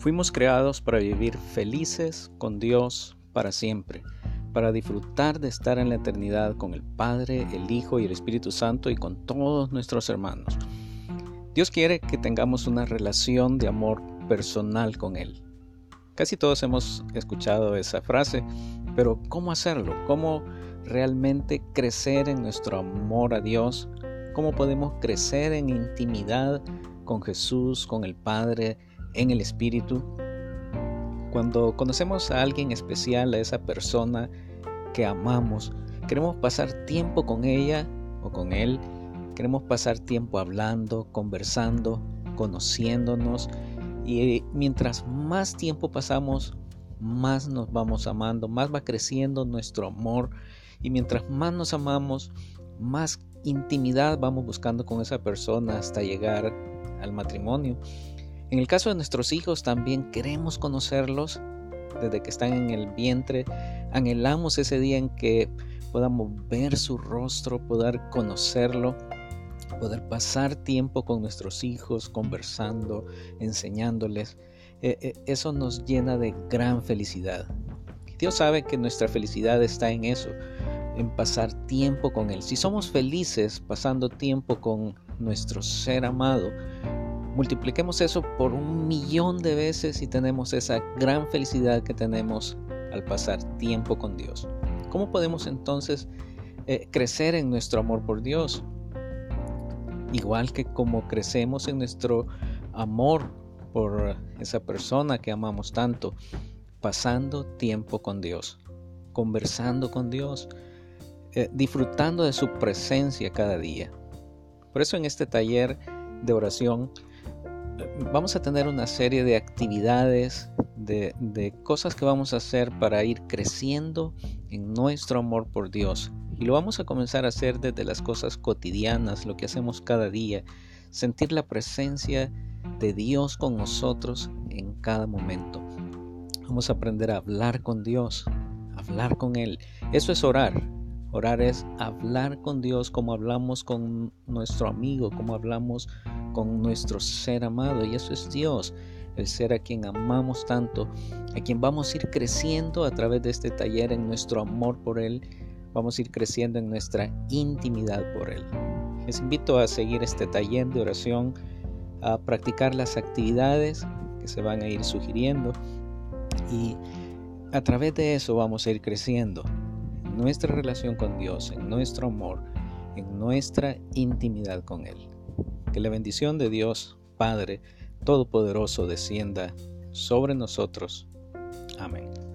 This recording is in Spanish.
Fuimos creados para vivir felices con Dios para siempre, para disfrutar de estar en la eternidad con el Padre, el Hijo y el Espíritu Santo y con todos nuestros hermanos. Dios quiere que tengamos una relación de amor personal con Él. Casi todos hemos escuchado esa frase, pero ¿cómo hacerlo? ¿Cómo realmente crecer en nuestro amor a Dios? ¿Cómo podemos crecer en intimidad con Jesús, con el Padre, en el Espíritu. Cuando conocemos a alguien especial, a esa persona que amamos, queremos pasar tiempo con ella o con él, queremos pasar tiempo hablando, conversando, conociéndonos y mientras más tiempo pasamos, más nos vamos amando, más va creciendo nuestro amor y mientras más nos amamos, más intimidad vamos buscando con esa persona hasta llegar al matrimonio. En el caso de nuestros hijos también queremos conocerlos desde que están en el vientre. Anhelamos ese día en que podamos ver su rostro, poder conocerlo, poder pasar tiempo con nuestros hijos, conversando, enseñándoles. E, e, eso nos llena de gran felicidad. Dios sabe que nuestra felicidad está en eso, en pasar tiempo con Él. Si somos felices pasando tiempo con nuestro ser amado, Multipliquemos eso por un millón de veces y tenemos esa gran felicidad que tenemos al pasar tiempo con Dios. ¿Cómo podemos entonces eh, crecer en nuestro amor por Dios? Igual que como crecemos en nuestro amor por esa persona que amamos tanto, pasando tiempo con Dios, conversando con Dios, eh, disfrutando de su presencia cada día. Por eso en este taller de oración vamos a tener una serie de actividades, de, cosas que vamos a hacer para ir creciendo en nuestro amor por Dios. Y lo vamos a comenzar a hacer desde las cosas cotidianas, lo que hacemos cada día, sentir la presencia de Dios con nosotros en cada momento. Vamos a aprender a hablar con Dios, hablar con Él. Eso es orar. Orar es hablar con Dios como hablamos con nuestro amigo, como hablamos con nuestro ser amado y eso es Dios, el ser a quien amamos tanto, a quien vamos a ir creciendo a través de este taller en nuestro amor por Él, vamos a ir creciendo en nuestra intimidad por Él. Les invito a seguir este taller de oración, a practicar las actividades que se van a ir sugiriendo y a través de eso vamos a ir creciendo en nuestra relación con Dios, en nuestro amor, en nuestra intimidad con Él. Que la bendición de Dios, Padre Todopoderoso, descienda sobre nosotros. Amén.